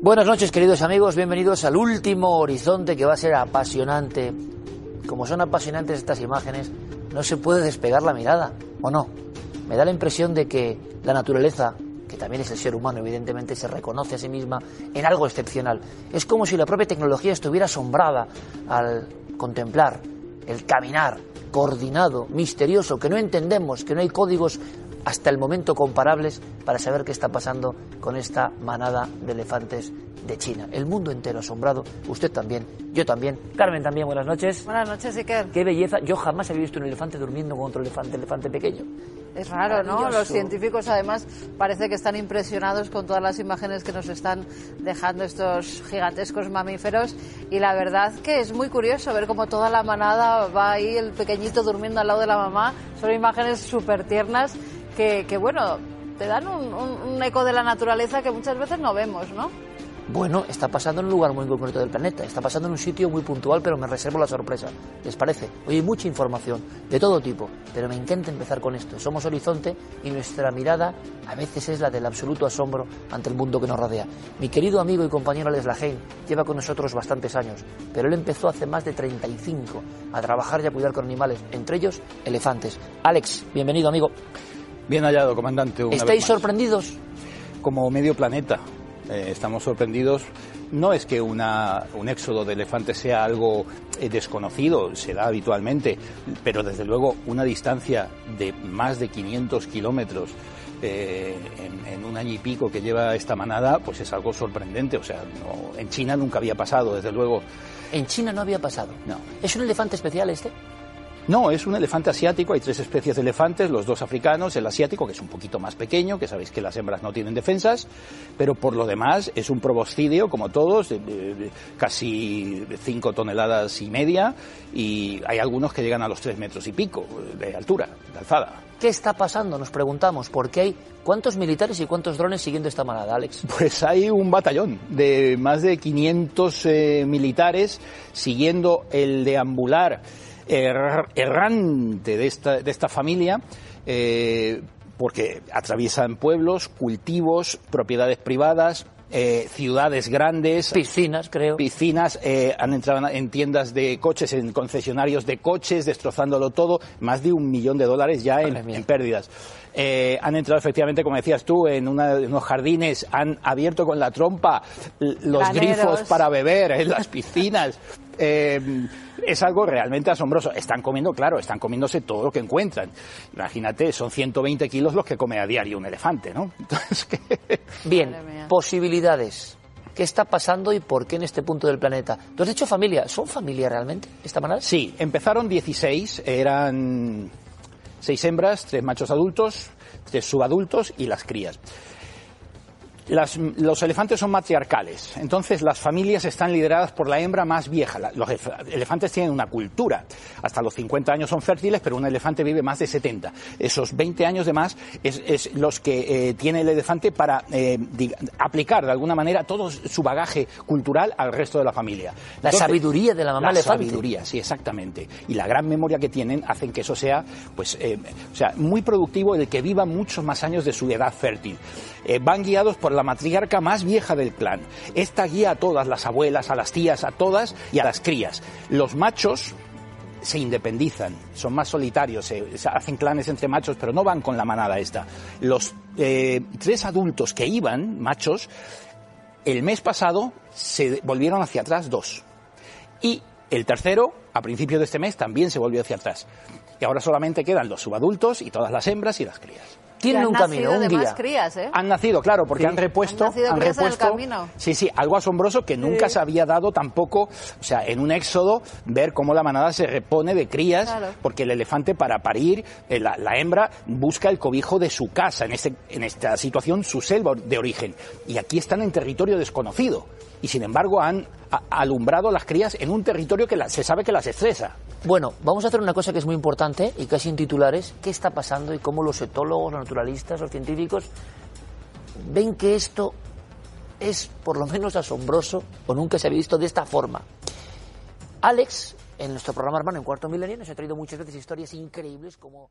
Buenas noches, queridos amigos. Bienvenidos al último horizonte que va a ser apasionante. Como son apasionantes estas imágenes, no se puede despegar la mirada, ¿o no? Me da la impresión de que la naturaleza, que también es el ser humano, evidentemente, se reconoce a sí misma en algo excepcional. Es como si la propia tecnología estuviera asombrada al contemplar el caminar coordinado, misterioso, que no entendemos, que no hay códigos hasta el momento comparables para saber qué está pasando con esta manada de elefantes de China. El mundo entero asombrado, usted también, yo también, Carmen también, buenas noches. Buenas noches, Iker. Qué belleza, yo jamás había visto un elefante durmiendo con otro elefante, elefante pequeño. Es raro, ¿no? Los científicos además parece que están impresionados con todas las imágenes que nos están dejando estos gigantescos mamíferos y la verdad que es muy curioso ver cómo toda la manada va ahí, el pequeñito durmiendo al lado de la mamá. Son imágenes súper tiernas que, bueno, te dan un, eco de la naturaleza que muchas veces no vemos, ¿no? Bueno, está pasando en un lugar muy concreto del planeta, está pasando en un sitio muy puntual, pero me reservo la sorpresa. ¿Les parece? Hoy hay mucha información, de todo tipo, pero me encanta empezar con esto. Somos Horizonte y nuestra mirada a veces es la del absoluto asombro ante el mundo que nos rodea. Mi querido amigo y compañero Alex Lahain lleva con nosotros bastantes años, pero él empezó hace más de 35 a trabajar y a cuidar con animales, entre ellos elefantes. Alex, bienvenido amigo. Bien hallado, comandante. Una ¿Estáis sorprendidos? Como medio planeta. Eh, estamos sorprendidos. No es que una, un éxodo de elefantes sea algo eh, desconocido, se da habitualmente, pero desde luego una distancia de más de 500 kilómetros eh, en, en un año y pico que lleva esta manada, pues es algo sorprendente. O sea, no- en China nunca había pasado, desde luego. En China no había pasado. No. ¿Es un elefante especial este? No, es un elefante asiático, hay tres especies de elefantes, los dos africanos, el asiático, que es un poquito más pequeño, que sabéis que las hembras no tienen defensas, pero por lo demás es un proboscidio, como todos, de, de- de casi cinco toneladas y media, y hay algunos que llegan a los tres metros y pico de altura, de alzada. ¿Qué está pasando? Nos preguntamos, porque hay cuántos militares y cuántos drones siguiendo esta manada, Alex. Pues hay un batallón de más de 500 eh, militares siguiendo el deambular err- errante de esta, de esta familia, eh, porque atraviesan pueblos, cultivos, propiedades privadas, eh, ciudades grandes. Piscinas, creo. Piscinas, eh, han entrado en tiendas de coches, en concesionarios de coches, destrozándolo todo, más de un millón de dólares ya en pérdidas. Eh, han entrado efectivamente, como decías tú, en unos jardines, han abierto con la trompa los grifos para beber en las piscinas. Eh, es algo realmente asombroso. Están comiendo, claro, están comiéndose todo lo que encuentran. Imagínate, son 120 kilos los que come a diario un elefante, ¿no? Bien, posibilidades. ¿Qué está pasando y por qué en este punto del planeta? ¿Tú has dicho familia? ¿Son familia realmente esta manada? Sí, empezaron 16, eran seis hembras, tres machos adultos, tres subadultos y las crías los elefantes son matriarcales, entonces las familias están lideradas por la hembra más vieja. los elefantes tienen una cultura. Hasta los 50 años son fértiles, pero un elefante vive más de 70. Esos 20 años de más es, los que eh, tiene el elefante para eh, aplicar de alguna manera todo su bagaje cultural al resto de la familia. La sabiduría de la mamá la sabiduría, sí, exactamente. Y la gran memoria que tienen hacen que eso sea, pues, eh, o sea, muy productivo el que viva muchos más años de su edad fértil. van guiados por la matriarca más vieja del clan. Esta guía a todas, las abuelas, a las tías, a todas y a las crías. Los machos se independizan, son más solitarios, se, hacen clanes entre machos, pero no van con la manada esta. Los eh, tres adultos que iban, machos, el mes pasado se volvieron hacia atrás dos. Y el tercero, a principios de este mes, también se volvió hacia atrás. Y ahora solamente quedan los subadultos y todas las hembras y las crías tienen un camino, un guía. Crías, ¿eh? Han nacido, claro, porque han repuesto, han, repuesto, camino. sí, sí, algo asombroso que nunca se había dado tampoco, o sea, en un éxodo ver cómo la manada se repone de crías, porque el elefante para parir, eh, la, hembra busca el cobijo de su casa, en este, en esta situación su selva de origen, y aquí están en territorio desconocido y sin embargo han alumbrado las crías en un territorio que se sabe que las estresa. Bueno, vamos a hacer una cosa que es muy importante y casi en titulares, ¿qué está pasando y cómo los etólogos, los naturalistas, los científicos ven que esto es por lo menos asombroso o nunca se había visto de esta forma? Alex, en nuestro programa hermano en Cuarto Milenio, nos ha traído muchas veces historias increíbles como...